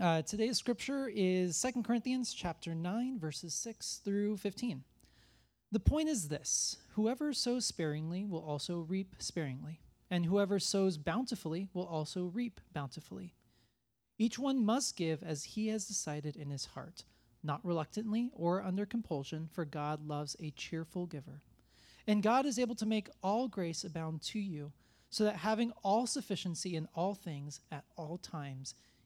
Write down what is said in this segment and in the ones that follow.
Uh, today's scripture is 2 Corinthians chapter 9, verses 6 through 15. The point is this whoever sows sparingly will also reap sparingly, and whoever sows bountifully will also reap bountifully. Each one must give as he has decided in his heart, not reluctantly or under compulsion, for God loves a cheerful giver. And God is able to make all grace abound to you, so that having all sufficiency in all things at all times,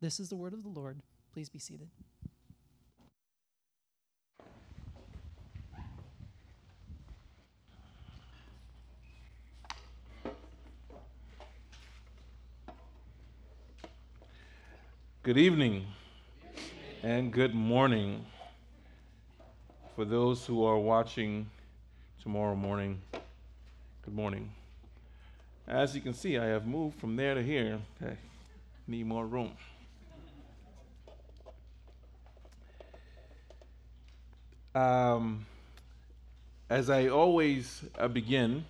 This is the word of the Lord. Please be seated. Good evening and good morning for those who are watching tomorrow morning. Good morning. As you can see, I have moved from there to here. I need more room. Um, as I always uh, begin,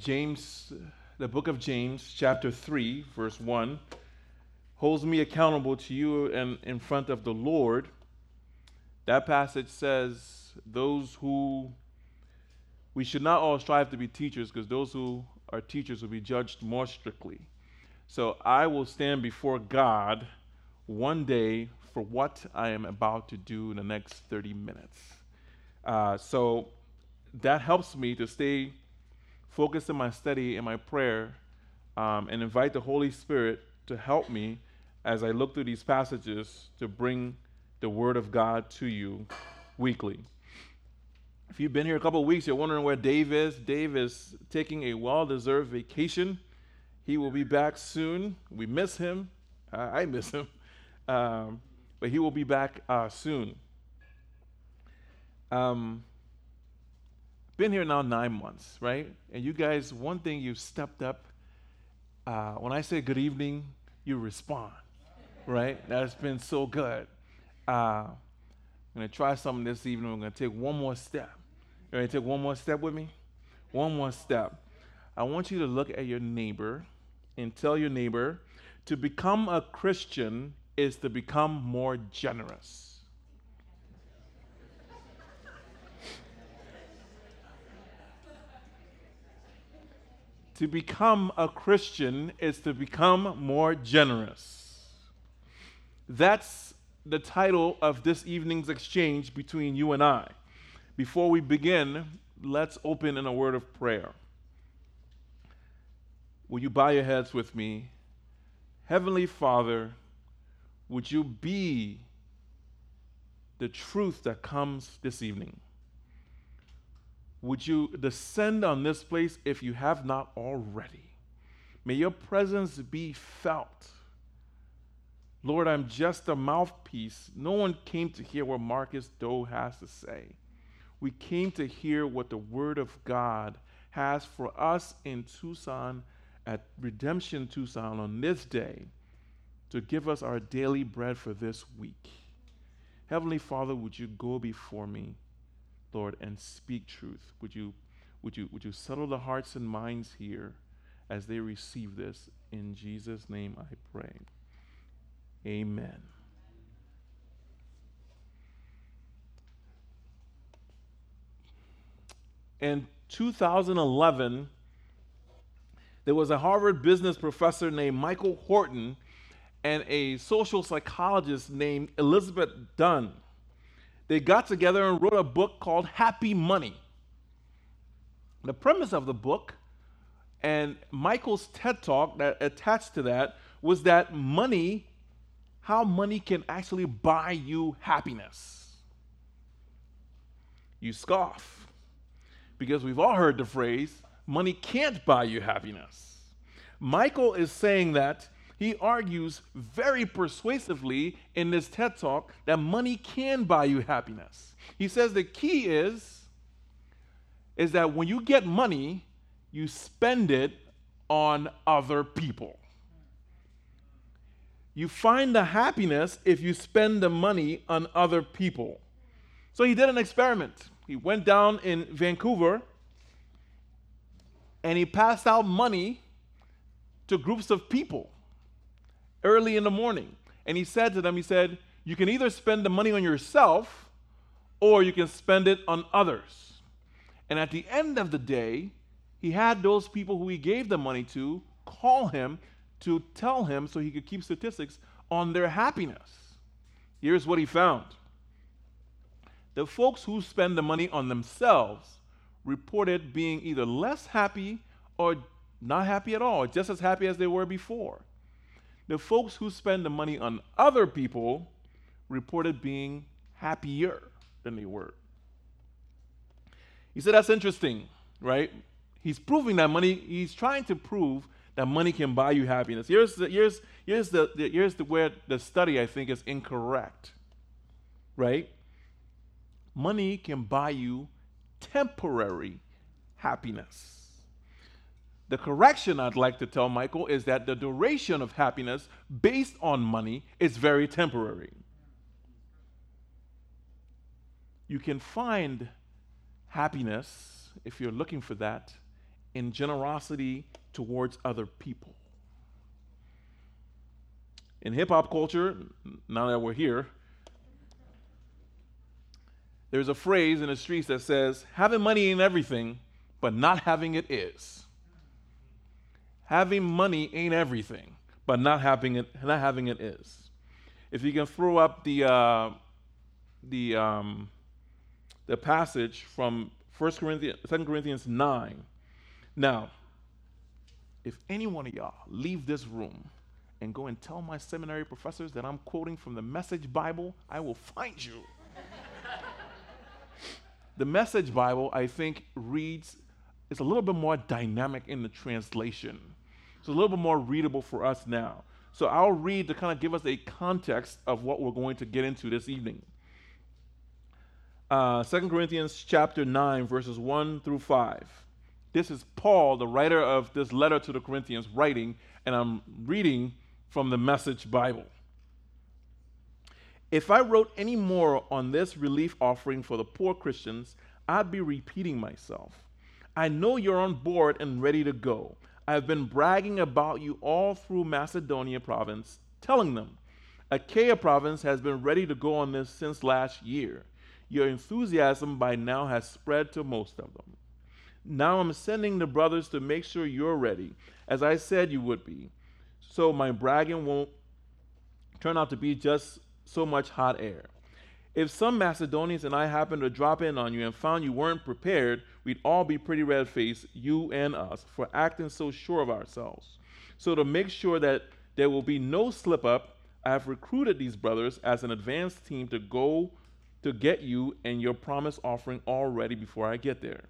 James, the book of James, chapter 3, verse 1, holds me accountable to you and in front of the Lord. That passage says, Those who we should not all strive to be teachers, because those who are teachers will be judged more strictly. So I will stand before God one day for what I am about to do in the next 30 minutes. Uh, so that helps me to stay focused in my study and my prayer um, and invite the Holy Spirit to help me as I look through these passages to bring the Word of God to you weekly. If you've been here a couple weeks, you're wondering where Dave is. Dave is taking a well deserved vacation. He will be back soon. We miss him. I miss him. Um, but he will be back uh, soon. Um, been here now nine months, right? And you guys, one thing you've stepped up. Uh, when I say good evening, you respond, right? That's been so good. Uh, I'm gonna try something this evening. We're gonna take one more step. You ready to take one more step with me? One more step. I want you to look at your neighbor and tell your neighbor to become a Christian is to become more generous. to become a Christian is to become more generous. That's the title of this evening's exchange between you and I. Before we begin, let's open in a word of prayer. Will you bow your heads with me? Heavenly Father, would you be the truth that comes this evening? Would you descend on this place if you have not already? May your presence be felt. Lord, I'm just a mouthpiece. No one came to hear what Marcus Doe has to say. We came to hear what the Word of God has for us in Tucson at Redemption Tucson on this day to give us our daily bread for this week. Heavenly Father, would you go before me, Lord, and speak truth? Would you, would you, would you settle the hearts and minds here as they receive this? In Jesus' name I pray. Amen. In 2011, there was a Harvard business professor named Michael Norton and a social psychologist named Elizabeth Dunn. They got together and wrote a book called Happy Money. The premise of the book and Michael's TED talk that attached to that was that money, how money can actually buy you happiness. You scoff because we've all heard the phrase, money can't buy you happiness. Michael is saying that he argues very persuasively in this TED talk that money can buy you happiness. He says the key is is that when you get money, you spend it on other people. You find the happiness if you spend the money on other people. So he did an experiment. He went down in Vancouver and he passed out money to groups of people early in the morning. And he said to them, he said, you can either spend the money on yourself or you can spend it on others. And at the end of the day, he had those people who he gave the money to call him to tell him so he could keep statistics on their happiness. Here's what he found the folks who spend the money on themselves reported being either less happy or not happy at all, just as happy as they were before. The folks who spend the money on other people reported being happier than they were. He said, That's interesting, right? He's proving that money, he's trying to prove that money can buy you happiness. Here's the, here's, here's the, the here's the where the study I think is incorrect. Right? Money can buy you temporary happiness. The correction I'd like to tell Michael is that the duration of happiness based on money is very temporary. You can find happiness, if you're looking for that, in generosity towards other people. In hip hop culture, now that we're here, there's a phrase in the streets that says, having money ain't everything, but not having it is. Having money ain't everything, but not having it, not having it is. If you can throw up the, uh, the, um, the passage from 1 Corinthians, 2 Corinthians 9, now, if any one of y'all leave this room and go and tell my seminary professors that I'm quoting from the Message Bible, I will find you. the Message Bible, I think, reads, it's a little bit more dynamic in the translation. It's a little bit more readable for us now. So I'll read to kind of give us a context of what we're going to get into this evening. Uh, 2 Corinthians chapter 9, verses 1 through 5. This is Paul, the writer of this letter to the Corinthians, writing, and I'm reading from the Message Bible. If I wrote any more on this relief offering for the poor Christians, I'd be repeating myself. I know you're on board and ready to go. I've been bragging about you all through Macedonia province, telling them, Achaia province has been ready to go on this since last year. Your enthusiasm by now has spread to most of them. Now I'm sending the brothers to make sure you're ready, as I said you would be. So my bragging won't turn out to be just so much hot air. If some Macedonians and I happened to drop in on you and found you weren't prepared, we'd all be pretty red faced, you and us, for acting so sure of ourselves. So, to make sure that there will be no slip up, I have recruited these brothers as an advance team to go to get you and your promise offering all ready before I get there.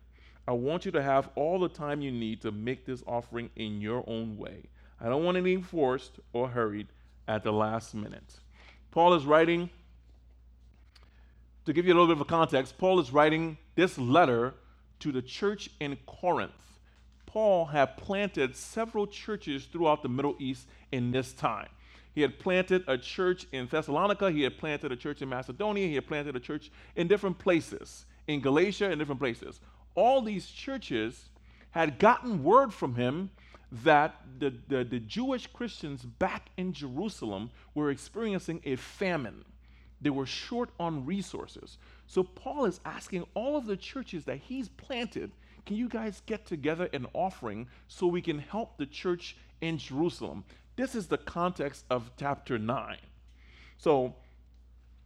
I want you to have all the time you need to make this offering in your own way. I don't want anything forced or hurried at the last minute. Paul is writing, to give you a little bit of a context, Paul is writing this letter to the church in Corinth. Paul had planted several churches throughout the Middle East in this time. He had planted a church in Thessalonica, he had planted a church in Macedonia, he had planted a church in different places, in Galatia, in different places all these churches had gotten word from him that the, the, the, Jewish Christians back in Jerusalem were experiencing a famine. They were short on resources. So Paul is asking all of the churches that he's planted, can you guys get together an offering so we can help the church in Jerusalem? This is the context of chapter 9. So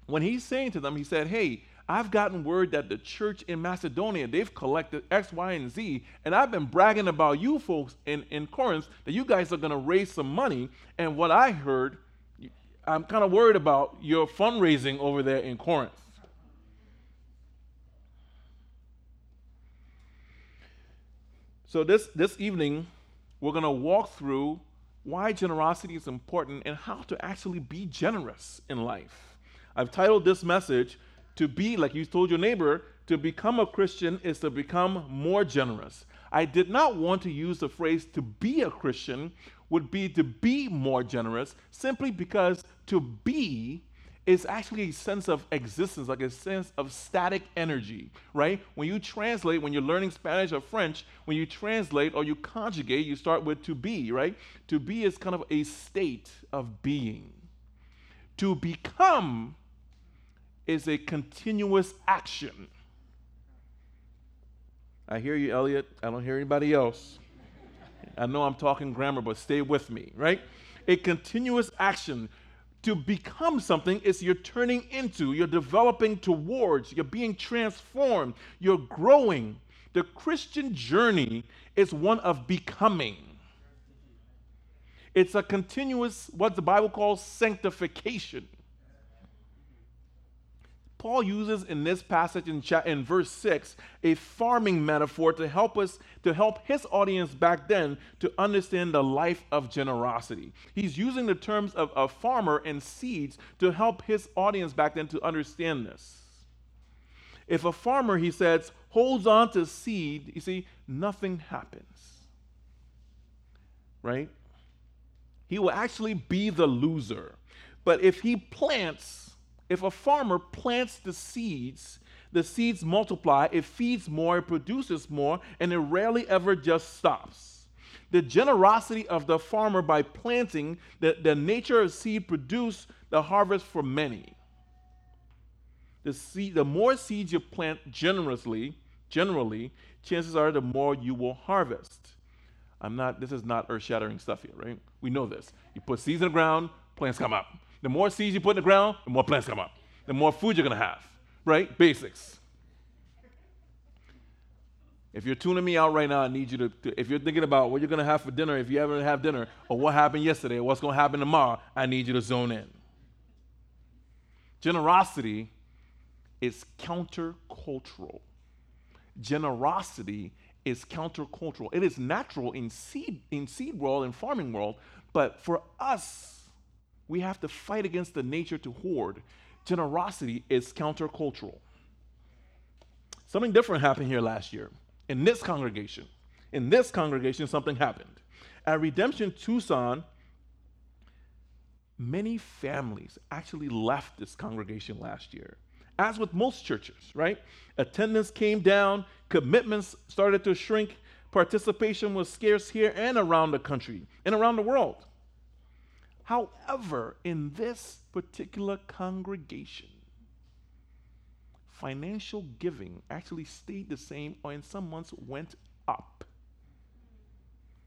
when he's saying to them, he said, Hey, I've gotten word that the church in Macedonia, they've collected X, Y, and Z, and I've been bragging about you folks in, in Corinth that you guys are going to raise some money. And what I heard, I'm kind of worried about your fundraising over there in Corinth. So this, this evening, we're going to walk through why generosity is important and how to actually be generous in life. I've titled this message, To Be, like you told your neighbor, to become a Christian is to become more generous. I did not want to use the phrase to be a Christian, would be to be more generous, simply because to be is actually a sense of existence, like a sense of static energy, right? When you translate, when you're learning Spanish or French, when you translate or you conjugate, you start with to be, right? To be is kind of a state of being. To become is a continuous action. I hear you, Elliot. I don't hear anybody else. I know I'm talking grammar, but stay with me, right? A continuous action to become something is you're turning into, you're developing towards, you're being transformed, you're growing. The Christian journey is one of becoming. It's a continuous, what the Bible calls sanctification. Paul uses in this passage in, in verse 6 a farming metaphor to help us, to help his audience back then to understand the life of generosity. He's using the terms of a farmer and seeds to help his audience back then to understand this. If a farmer, he says, holds on to seed, you see, nothing happens. Right? He will actually be the loser. But if he plants, if a farmer plants the seeds, the seeds multiply, it feeds more, it produces more, and it rarely ever just stops. The generosity of the farmer by planting, the, the nature of seed produce the harvest for many. The, seed, the more seeds you plant generously, generally, chances are the more you will harvest. I'm not, this is not earth shattering stuff here, right? We know this. You put seeds in the ground, plants come up. The more seeds you put in the ground, the more plants come up. The more food you're going to have, right? Basics. If you're tuning me out right now, I need you to, to if you're thinking about what you're going to have for dinner, if you ever have dinner, or what happened yesterday, or what's going to happen tomorrow, I need you to zone in. Generosity is countercultural. Generosity is countercultural. It is natural in seed in seed world and farming world, but for us, we have to fight against the nature to hoard. Generosity is countercultural. Something different happened here last year in this congregation. In this congregation, something happened. At Redemption Tucson, many families actually left this congregation last year. As with most churches, right? Attendance came down, commitments started to shrink, participation was scarce here and around the country and around the world. However, in this particular congregation, financial giving actually stayed the same or in some months went up.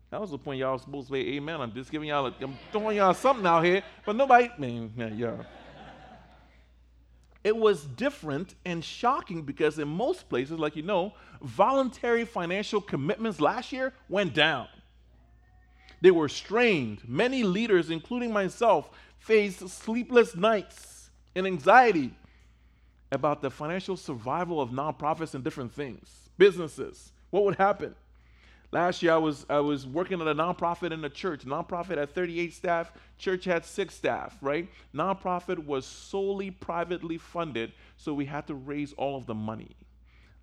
That was the point y'all supposed to say amen. I'm just giving y'all, a, I'm throwing y'all something out here, but nobody, man, yeah. It was different and shocking because in most places, like you know, voluntary financial commitments last year went down. They were strained. Many leaders, including myself, faced sleepless nights and anxiety about the financial survival of nonprofits and different things, businesses. What would happen? Last year, I was, I was working at a nonprofit in a church. Nonprofit had 38 staff, church had six staff, right? Nonprofit was solely privately funded, so we had to raise all of the money.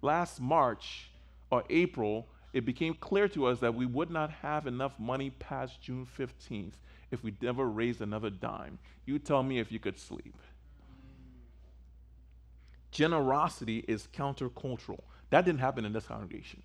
Last March or April, it became clear to us that we would not have enough money past June 15th if we never raised another dime. You tell me if you could sleep. Generosity is countercultural. That didn't happen in this congregation.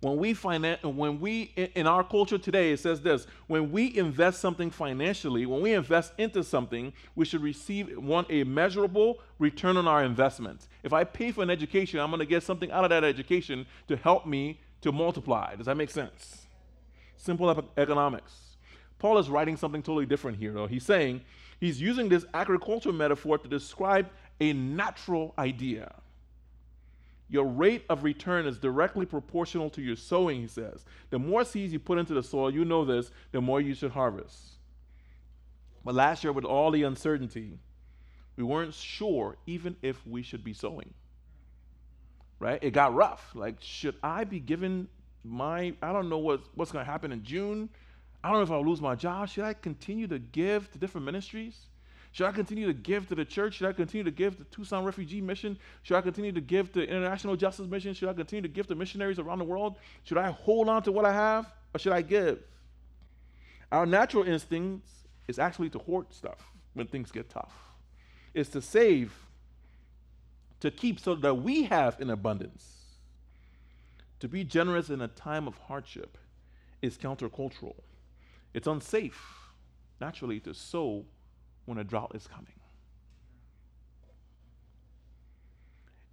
When we finance, when we in our culture today, it says this: when we invest something financially, when we invest into something, we should receive one a measurable return on our investment. If I pay for an education, I'm going to get something out of that education to help me to multiply. Does that make sense? simple economics. Paul is writing something totally different here, though. He's saying he's using this agricultural metaphor to describe a natural idea. Your rate of return is directly proportional to your sowing, he says. The more seeds you put into the soil, you know this, the more you should harvest. But last year, with all the uncertainty, we weren't sure even if we should be sowing. Right? It got rough. Like, should I be given my, I don't know what, what's going to happen in June. I don't know if I'll lose my job. Should I continue to give to different ministries? Should I continue to give to the church? Should I continue to give to Tucson Refugee Mission? Should I continue to give to International Justice Mission? Should I continue to give to missionaries around the world? Should I hold on to what I have or should I give? Our natural instinct is actually to hoard stuff when things get tough. It's to save, to keep so that we have in abundance. To be generous in a time of hardship is countercultural. It's unsafe, naturally, to sow when a drought is coming.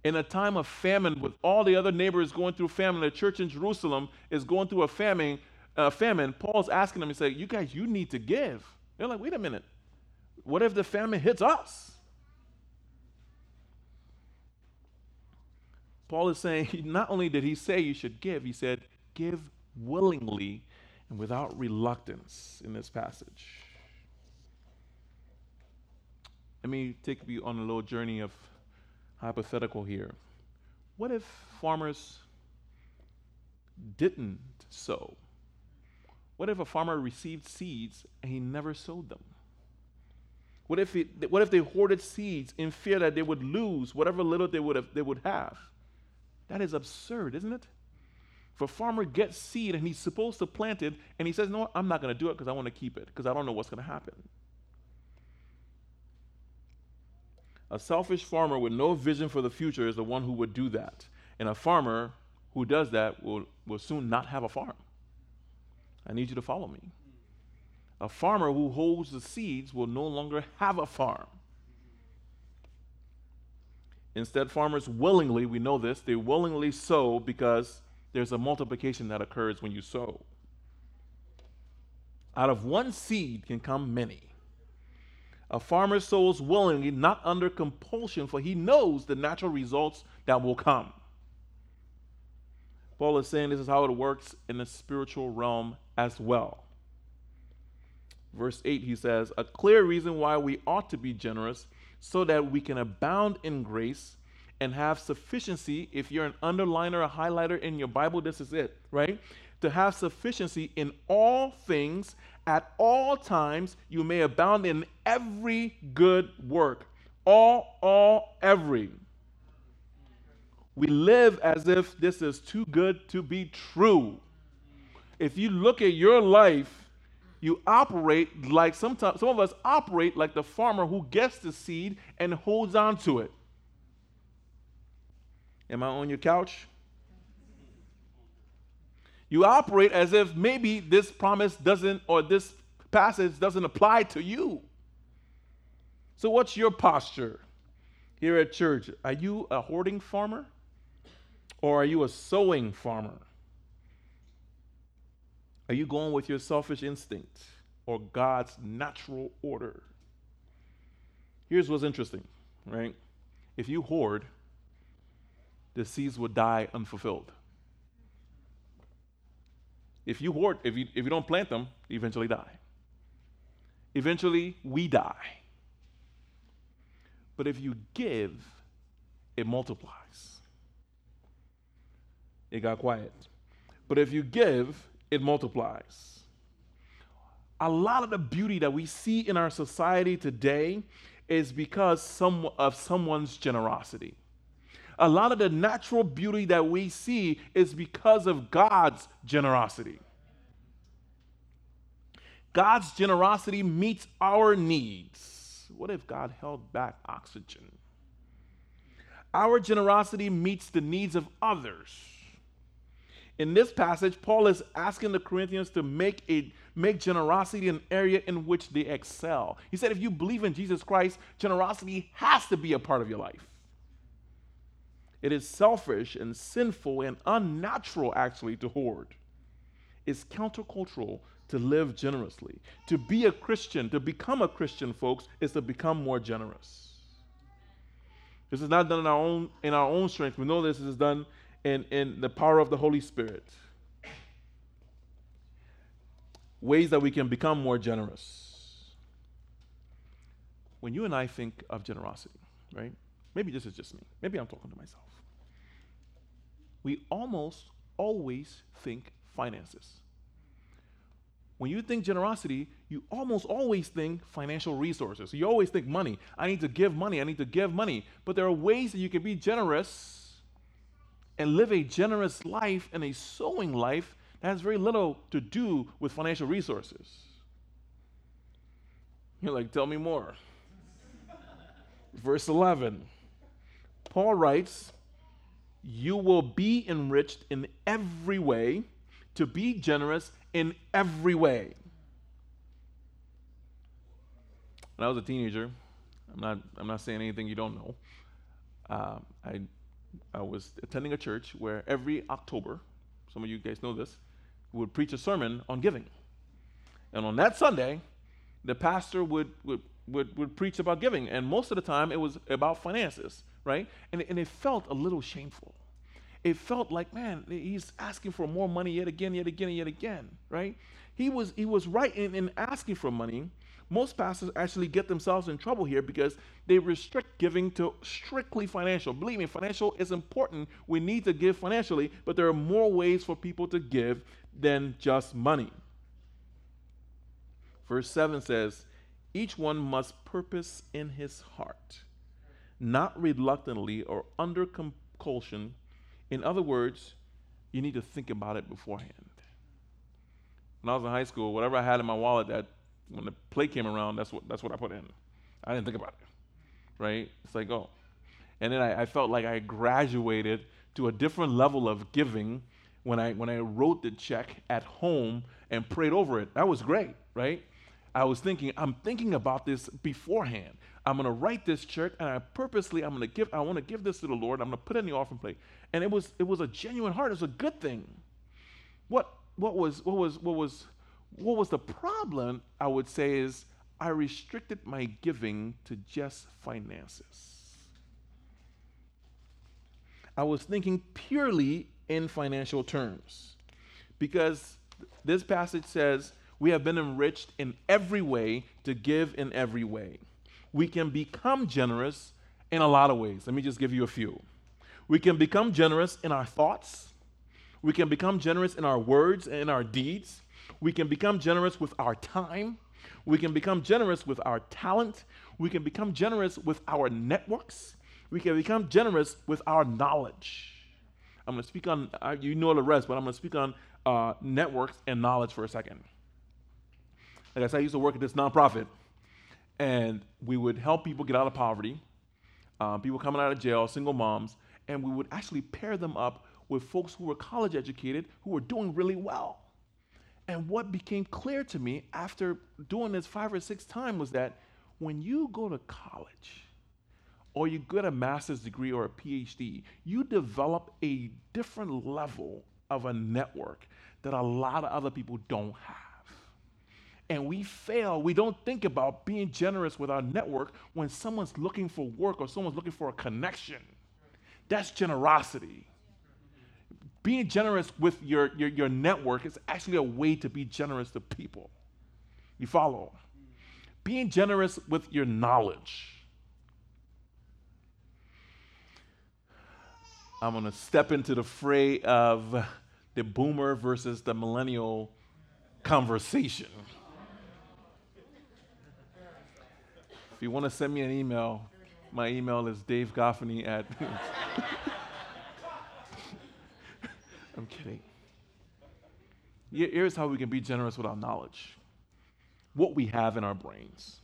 In a time of famine, with all the other neighbors going through famine, the church in Jerusalem is going through a famine. Uh, famine. Paul's asking them, he said, "You guys, you need to give." They're like, "Wait a minute. What if the famine hits us?" Paul is saying, not only did he say you should give, he said, give willingly and without reluctance in this passage. Let me take you on a little journey of hypothetical here. What if farmers didn't sow? What if a farmer received seeds and he never sowed them? What if, it, what if they hoarded seeds in fear that they would lose whatever little they would, have, they would have? That is absurd, isn't it? If a farmer gets seed and he's supposed to plant it, and he says, No, I'm not going to do it because I want to keep it, because I don't know what's going to happen. A selfish farmer with no vision for the future is the one who would do that. And a farmer who does that will, will soon not have a farm. I need you to follow me. A farmer who holds the seeds will no longer have a farm. Instead, farmers willingly, we know this, they willingly sow because there's a multiplication that occurs when you sow. Out of one seed can come many. A farmer sows willingly, not under compulsion, for he knows the natural results that will come. Paul is saying this is how it works in the spiritual realm as well. Verse 8, he says, A clear reason why we ought to be generous so that we can abound in grace and have sufficiency. If you're an underliner, a highlighter in your Bible, this is it, right? To have sufficiency in all things at all times, you may abound in every good work. All, all, every. We live as if this is too good to be true. If you look at your life, you operate like sometimes some of us operate like the farmer who gets the seed and holds on to it. Am I on your couch? You operate as if maybe this promise doesn't or this passage doesn't apply to you. So, what's your posture here at church? Are you a hoarding farmer or are you a sowing farmer? Are you going with your selfish instinct or God's natural order? Here's what's interesting, right? If you hoard, the seeds will die unfulfilled. If you hoard, if you, if you don't plant them, you eventually die. Eventually, we die. But if you give, it multiplies. It got quiet. But if you give, it multiplies. A lot of the beauty that we see in our society today is because some, of someone's generosity. A lot of the natural beauty that we see is because of God's generosity. God's generosity meets our needs. What if God held back oxygen? Our generosity meets the needs of others in this passage, Paul is asking the Corinthians to make a make generosity an area in which they excel. He said, if you believe in Jesus Christ, generosity has to be a part of your life. It is selfish and sinful and unnatural, actually, to hoard. it's countercultural to live generously. To be a Christian, to become a Christian, folks, is to become more generous. This is not done in our own in our own strength. We know this is done in, in the power of the Holy Spirit. Ways that we can become more generous. When you and I think of generosity, right? Maybe this is just me. Maybe I'm talking to myself. We almost always think finances. When you think generosity, you almost always think financial resources. You always think money. I need to give money. I need to give money. But there are ways that you can be generous and live a generous life and a sowing life that has very little to do with financial resources. You're like, tell me more. Verse 11 Paul writes, You will be enriched in every way to be generous in every way. When I was a teenager, I'm not, I'm not saying anything you don't know. Uh, I, I was attending a church where every October, some of you guys know this, would preach a sermon on giving. And on that Sunday, the pastor would, would, would, would preach about giving. And most of the time, it was about finances, right? And, and it felt a little shameful it felt like, man, he's asking for more money yet again, yet again, yet again, right? He was he was right in, in asking for money. Most pastors actually get themselves in trouble here because they restrict giving to strictly financial. Believe me, financial is important. We need to give financially, but there are more ways for people to give than just money. Verse 7 says, Each one must purpose in his heart, not reluctantly or under compulsion in other words, you need to think about it beforehand. When I was in high school, whatever I had in my wallet that when the play came around, that's what that's what I put in. I didn't think about it. Right? It's like, oh. And then I, I felt like I graduated to a different level of giving when I when I wrote the check at home and prayed over it. That was great, right? I was thinking, I'm thinking about this beforehand. I'm going to write this check and I purposely, I'm going to give, I want to give this to the Lord. I'm going to put it in the offering plate. And it was, it was a genuine heart. It was a good thing. What, what was, what was, what was, what was the problem? I would say is I restricted my giving to just finances. I was thinking purely in financial terms because this passage says we have been enriched in every way to give in every way we can become generous in a lot of ways. Let me just give you a few. We can become generous in our thoughts. We can become generous in our words and in our deeds. We can become generous with our time. We can become generous with our talent. We can become generous with our networks. We can become generous with our knowledge. I'm going to speak on, uh, you know the rest, but I'm going to speak on uh, networks and knowledge for a second. Like I said, I used to work at this nonprofit and we would help people get out of poverty, uh, people coming out of jail, single moms, and we would actually pair them up with folks who were college educated who were doing really well. And what became clear to me after doing this five or six times was that when you go to college or you get a master's degree or a PhD, you develop a different level of a network that a lot of other people don't have and we fail. We don't think about being generous with our network when someone's looking for work or someone's looking for a connection. That's generosity. Being generous with your, your, your network is actually a way to be generous to people. You follow? Being generous with your knowledge. I'm going to step into the fray of the boomer versus the millennial conversation. If you want to send me an email, my email is Dave Goffney at. I'm kidding. Here's how we can be generous with our knowledge what we have in our brains.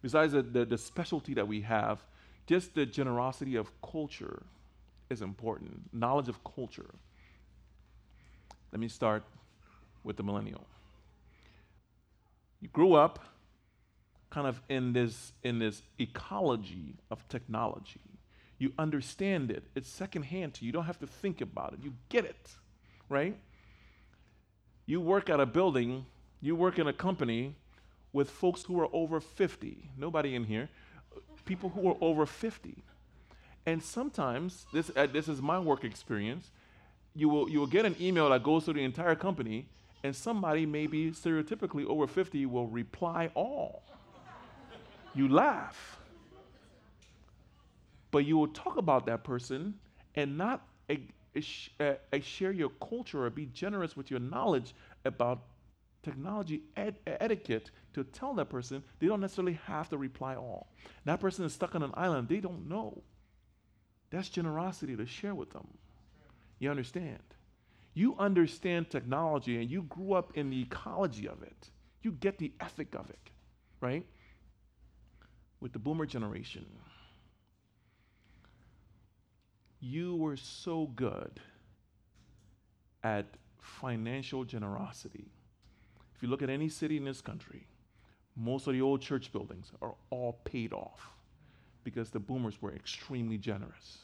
Besides the, the, the specialty that we have, just the generosity of culture is important. Knowledge of culture. Let me start with the millennial. You grew up kind of in this in this ecology of technology. You understand it. It's secondhand to you. You don't have to think about it. You get it, right? You work at a building, you work in a company with folks who are over 50. Nobody in here. People who are over 50. And sometimes, this, uh, this is my work experience, you will, you will get an email that goes to the entire company, and somebody, maybe stereotypically over 50, will reply all. You laugh. But you will talk about that person and not uh, uh, share your culture or be generous with your knowledge about technology ed- etiquette to tell that person they don't necessarily have to reply all. That person is stuck on an island, they don't know. That's generosity to share with them. You understand? You understand technology and you grew up in the ecology of it. You get the ethic of it, right? With the boomer generation, you were so good at financial generosity. If you look at any city in this country, most of the old church buildings are all paid off because the boomers were extremely generous.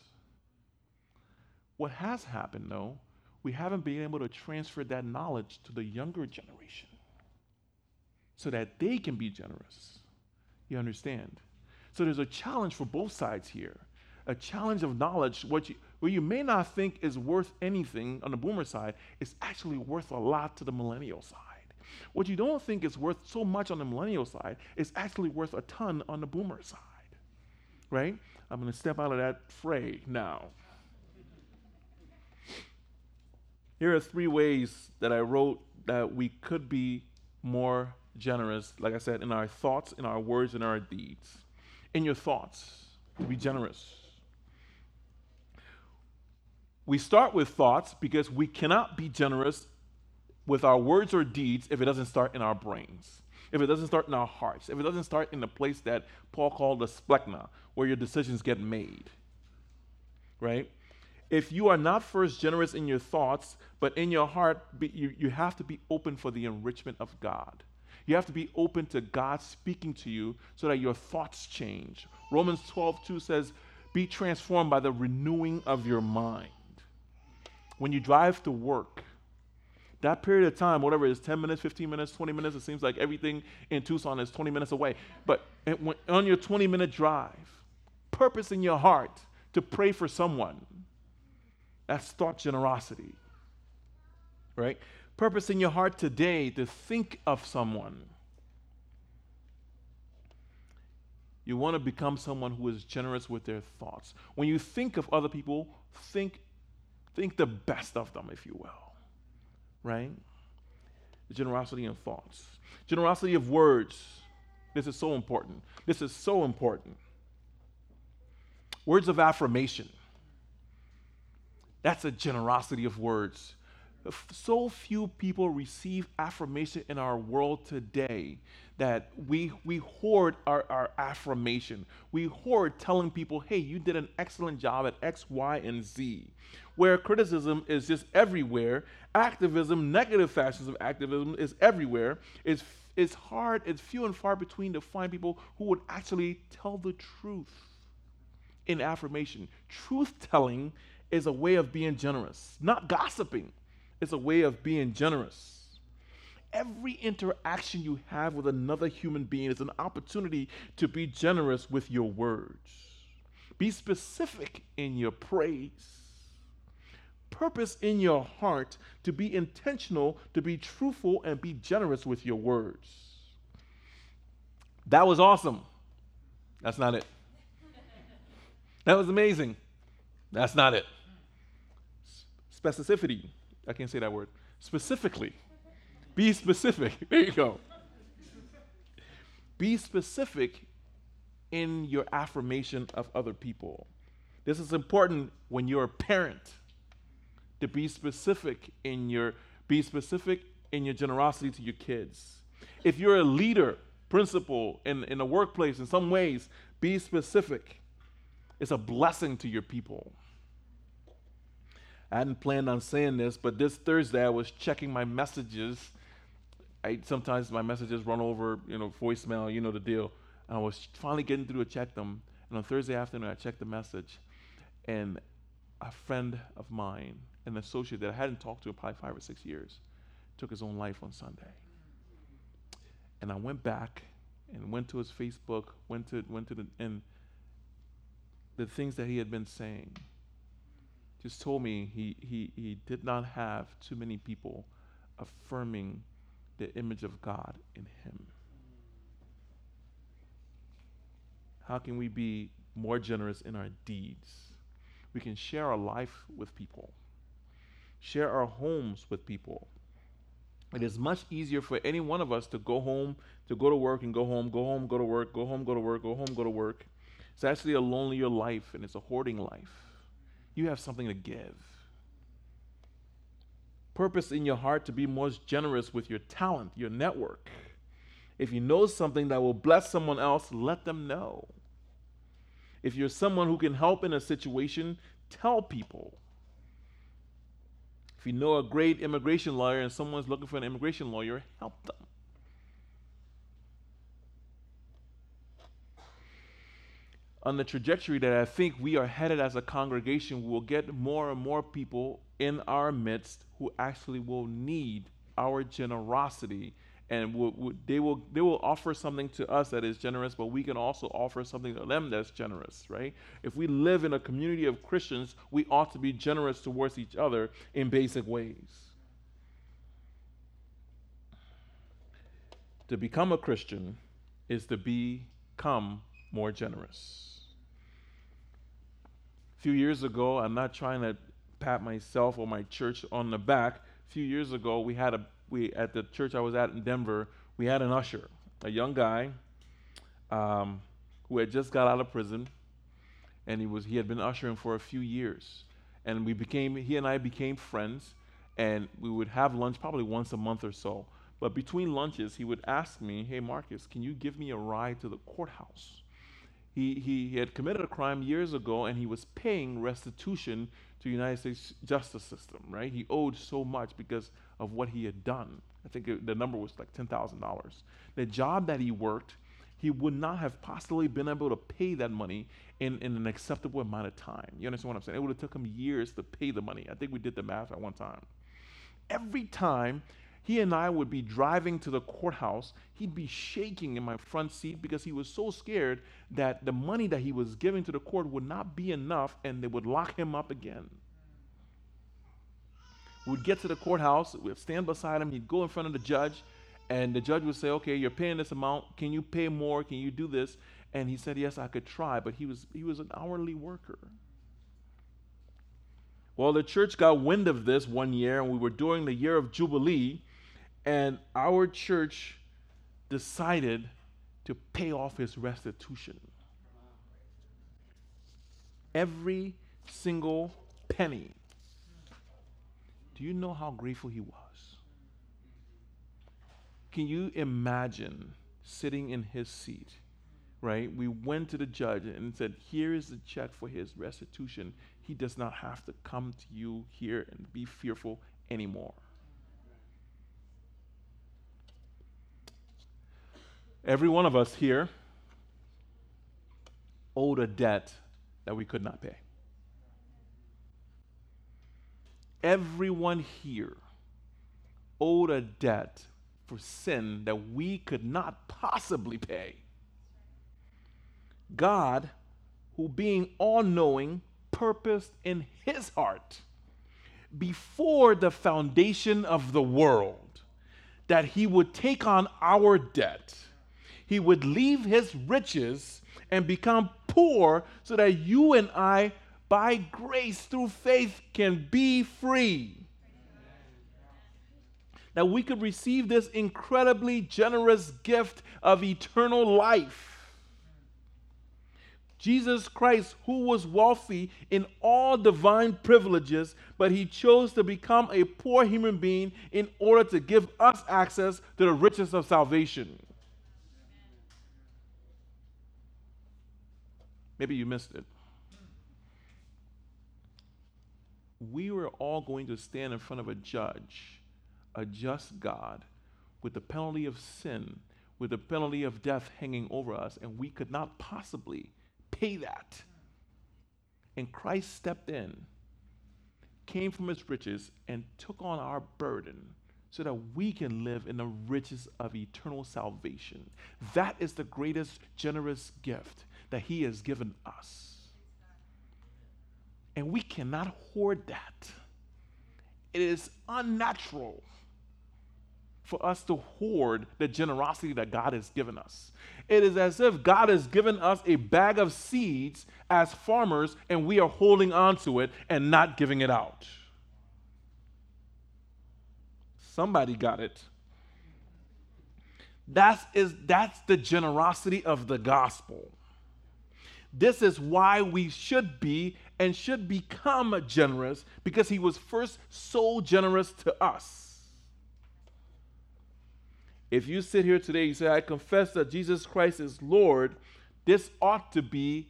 What has happened, though, we haven't been able to transfer that knowledge to the younger generation so that they can be generous. You understand? So there's a challenge for both sides here a challenge of knowledge, what you, what you may not think is worth anything on the boomer side is actually worth a lot to the millennial side. What you don't think is worth so much on the millennial side is actually worth a ton on the boomer side. Right? I'm going to step out of that fray now. Here are three ways that I wrote that we could be more generous, like I said, in our thoughts, in our words, in our deeds. In your thoughts, be generous. We start with thoughts because we cannot be generous with our words or deeds if it doesn't start in our brains, if it doesn't start in our hearts, if it doesn't start in the place that Paul called the splanchna, where your decisions get made. Right? if you are not first generous in your thoughts, but in your heart, you, you have to be open for the enrichment of God. You have to be open to God speaking to you so that your thoughts change. Romans 12, 2 says, Be transformed by the renewing of your mind. When you drive to work, that period of time, whatever it is 10 minutes, 15 minutes, 20 minutes, it seems like everything in Tucson is 20 minutes away. But on your 20 minute drive, purpose in your heart to pray for someone that's thought generosity. Right? Purpose in your heart today to think of someone. You want to become someone who is generous with their thoughts. When you think of other people, think think the best of them, if you will. Right? Generosity in thoughts. Generosity of words. This is so important. This is so important. Words of affirmation. That's a generosity of words. So few people receive affirmation in our world today that we, we hoard our, our affirmation. We hoard telling people, hey, you did an excellent job at X, Y, and Z. Where criticism is just everywhere, activism, negative fashions of activism is everywhere. It's, it's hard, it's few and far between to find people who would actually tell the truth in affirmation. Truth telling is a way of being generous, not gossiping. It's a way of being generous. Every interaction you have with another human being is an opportunity to be generous with your words. Be specific in your praise. Purpose in your heart to be intentional, to be truthful, and be generous with your words. That was awesome. That's not it. That was amazing. That's not it. Specificity. I can't say that word. Specifically. Be specific. There you go. Be specific in your affirmation of other people. This is important when you're a parent to be specific in your be specific in your generosity to your kids. If you're a leader, principal in, in a workplace in some ways, be specific. It's a blessing to your people. I hadn't planned on saying this, but this Thursday I was checking my messages. I sometimes my messages run over, you know, voicemail, you know the deal. And I was finally getting through to check them. And on Thursday afternoon, I checked the message, and a friend of mine, an associate that I hadn't talked to in probably five or six years, took his own life on Sunday. And I went back and went to his Facebook, went to went to the and the things that he had been saying just told me he, he, he did not have too many people affirming the image of God in him. How can we be more generous in our deeds? We can share our life with people, share our homes with people. It is much easier for any one of us to go home, to go to work and go home, go home, go to work, go home, go to work, go home, go to work. It's actually a lonelier life and it's a hoarding life. You have something to give. Purpose in your heart to be most generous with your talent, your network. If you know something that will bless someone else, let them know. If you're someone who can help in a situation, tell people. If you know a great immigration lawyer and someone's looking for an immigration lawyer, help them. On the trajectory that I think we are headed as a congregation, we will get more and more people in our midst who actually will need our generosity and will, will, they will they will offer something to us that is generous but we can also offer something to them that's generous right? If we live in a community of christians we ought to be generous towards each other in basic ways. To become a christian is to become more generous a few years ago i'm not trying to pat myself or my church on the back a few years ago we had a we at the church I was at in Denver, we had an usher, a young guy um, who had just got out of prison, and he was he had been ushering for a few years, and we became he and I became friends, and we would have lunch probably once a month or so. But between lunches, he would ask me, "Hey Marcus, can you give me a ride to the courthouse?" He, he, he had committed a crime years ago, and he was paying restitution to the United States justice system. Right? He owed so much because of what he had done. I think it, the number was like $10,000. The job that he worked, he would not have possibly been able to pay that money in, in an acceptable amount of time. You understand what I'm saying? It would have took him years to pay the money. I think we did the math at one time. Every time he and I would be driving to the courthouse, he'd be shaking in my front seat because he was so scared that the money that he was giving to the court would not be enough and they would lock him up again. We'd get to the courthouse, we'd stand beside him, he'd go in front of the judge, and the judge would say, Okay, you're paying this amount. Can you pay more? Can you do this? And he said, Yes, I could try, but he was he was an hourly worker. Well, the church got wind of this one year, and we were during the year of Jubilee, and our church decided to pay off his restitution. Every single penny do you know how grateful he was? Can you imagine sitting in his seat? Right? We went to the judge and said, Here is the check for his restitution. He does not have to come to you here and be fearful anymore. Every one of us here owed a debt that we could not pay everyone here owed a debt for sin that we could not possibly pay. God, who being all knowing, purposed in his heart before the foundation of the world that he would take on our debt. He would leave his riches and become poor so that you and I by grace through faith can be free. That we could receive this incredibly generous gift of eternal life. Jesus Christ, who was wealthy in all divine privileges, but he chose to become a poor human being in order to give us access to the riches of salvation. Maybe you missed it. we were all going to stand in front of a judge, a just God, with the penalty of sin, with the penalty of death hanging over us, and we could not possibly pay that. And Christ stepped in, came from his riches, and took on our burden so that we can live in the riches of eternal salvation. That is the greatest generous gift that He has given us. And we cannot hoard that. It is unnatural for us to hoard the generosity that God has given us. It is as if God has given us a bag of seeds as farmers and we are holding on to it and not giving it out. Somebody got it. That's, is, that's the generosity of the gospel. This is why we should be and should become generous because he was first so generous to us. If you sit here today, you say, I confess that Jesus Christ is Lord, this ought to be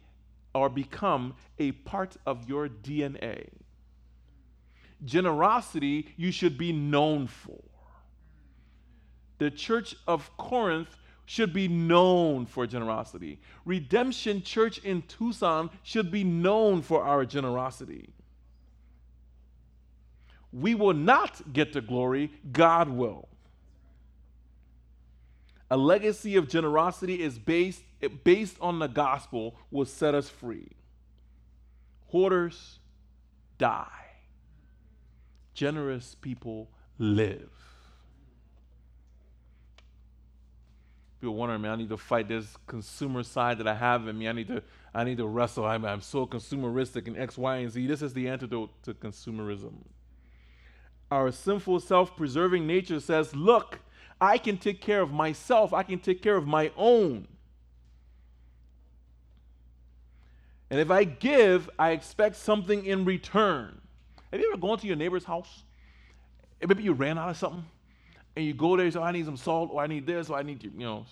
or become a part of your DNA generosity you should be known for. The church of Corinth should be known for generosity. Redemption Church in Tucson should be known for our generosity. We will not get the glory, God will. A legacy of generosity is based, based on the gospel will set us free. Hoarders die generous people live. People wondering, man, I need to fight this consumer side that I have in me. I need to, I need to wrestle. I'm, I'm so consumeristic in X, Y, and Z. This is the antidote to consumerism. Our sinful, self preserving nature says, look, I can take care of myself, I can take care of my own. And if I give, I expect something in return. Have you ever gone to your neighbor's house? Maybe you ran out of something, and you go there and say, oh, I need some salt, or I need this, or I need, you, you know,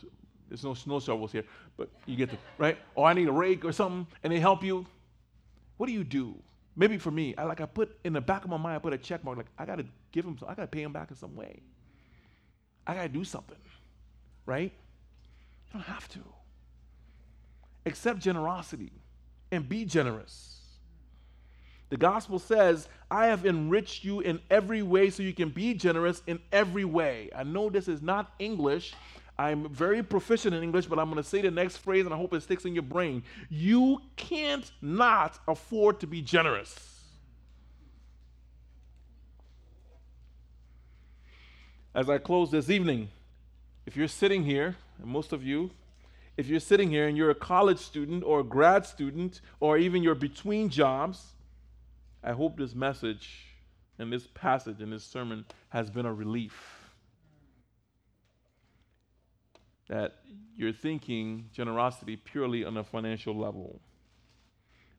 there's no snow shovels here, but you get the, right? Or I need a rake or something, and they help you. What do you do? Maybe for me, I like I put in the back of my mind, I put a check mark, like I gotta give him, I gotta pay him back in some way. I gotta do something, right? You don't have to. Accept generosity and be generous. The gospel says, I have enriched you in every way so you can be generous in every way. I know this is not English. I'm very proficient in English, but I'm going to say the next phrase and I hope it sticks in your brain. You can't not afford to be generous. As I close this evening, if you're sitting here, and most of you, if you're sitting here and you're a college student or a grad student or even you're between jobs, I hope this message and this passage and this sermon has been a relief. That you're thinking generosity purely on a financial level.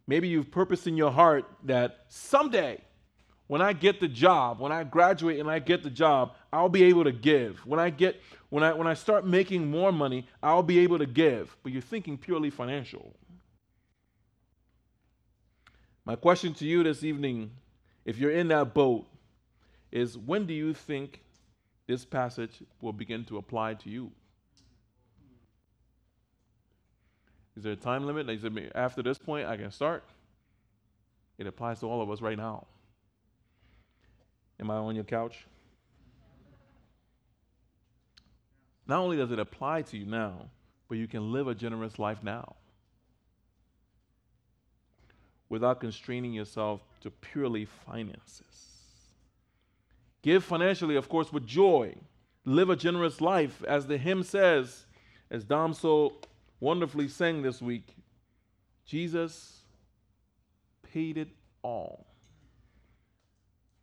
Maybe you've purposed in your heart that someday, when I get the job, when I graduate and I get the job, I'll be able to give. When I get when I when I start making more money, I'll be able to give. But you're thinking purely financial. My question to you this evening, if you're in that boat, is when do you think this passage will begin to apply to you? Is there a time limit? Is it after this point I can start? It applies to all of us right now. Am I on your couch? Not only does it apply to you now, but you can live a generous life now without constraining yourself to purely finances. Give financially, of course, with joy. Live a generous life, as the hymn says, as Dom so wonderfully sang this week. Jesus paid it all,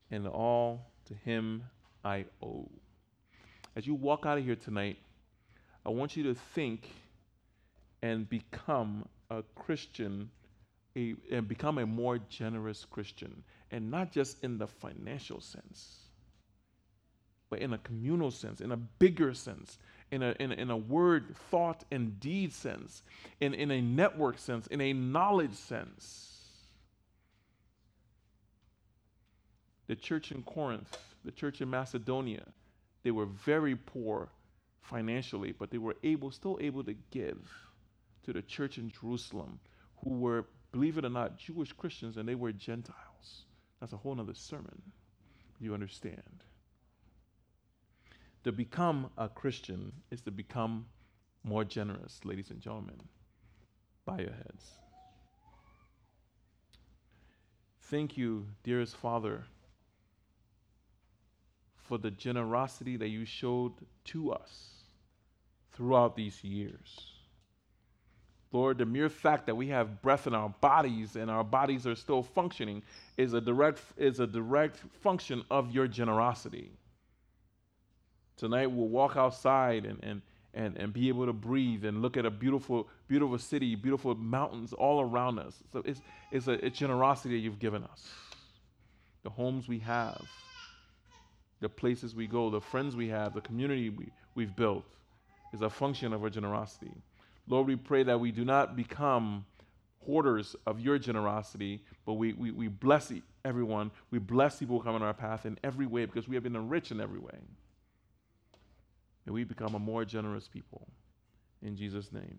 and all to him I owe. As you walk out of here tonight, I want you to think and become a Christian a, and become a more generous Christian. And not just in the financial sense, but in a communal sense, in a bigger sense, in a, in a, in a word, thought, and deed sense, in, in a network sense, in a knowledge sense. The church in Corinth, the church in Macedonia, they were very poor financially, but they were able, still able to give to the church in Jerusalem, who were believe it or not, Jewish Christians and they were Gentiles. That's a whole other sermon. You understand. To become a Christian is to become more generous, ladies and gentlemen. Bow your heads. Thank you, dearest Father, for the generosity that you showed to us throughout these years. Lord, the mere fact that we have breath in our bodies and our bodies are still functioning is a direct, is a direct function of your generosity. Tonight we'll walk outside and, and, and, and be able to breathe and look at a beautiful, beautiful city, beautiful mountains all around us. So it's, it's a generosity you've given us. The homes we have, the places we go, the friends we have, the community we, we've built is a function of our generosity. Lord, we pray that we do not become hoarders of your generosity, but we, we, we bless everyone. We bless people who come on our path in every way because we have been enriched in every way. May we become a more generous people. In Jesus' name.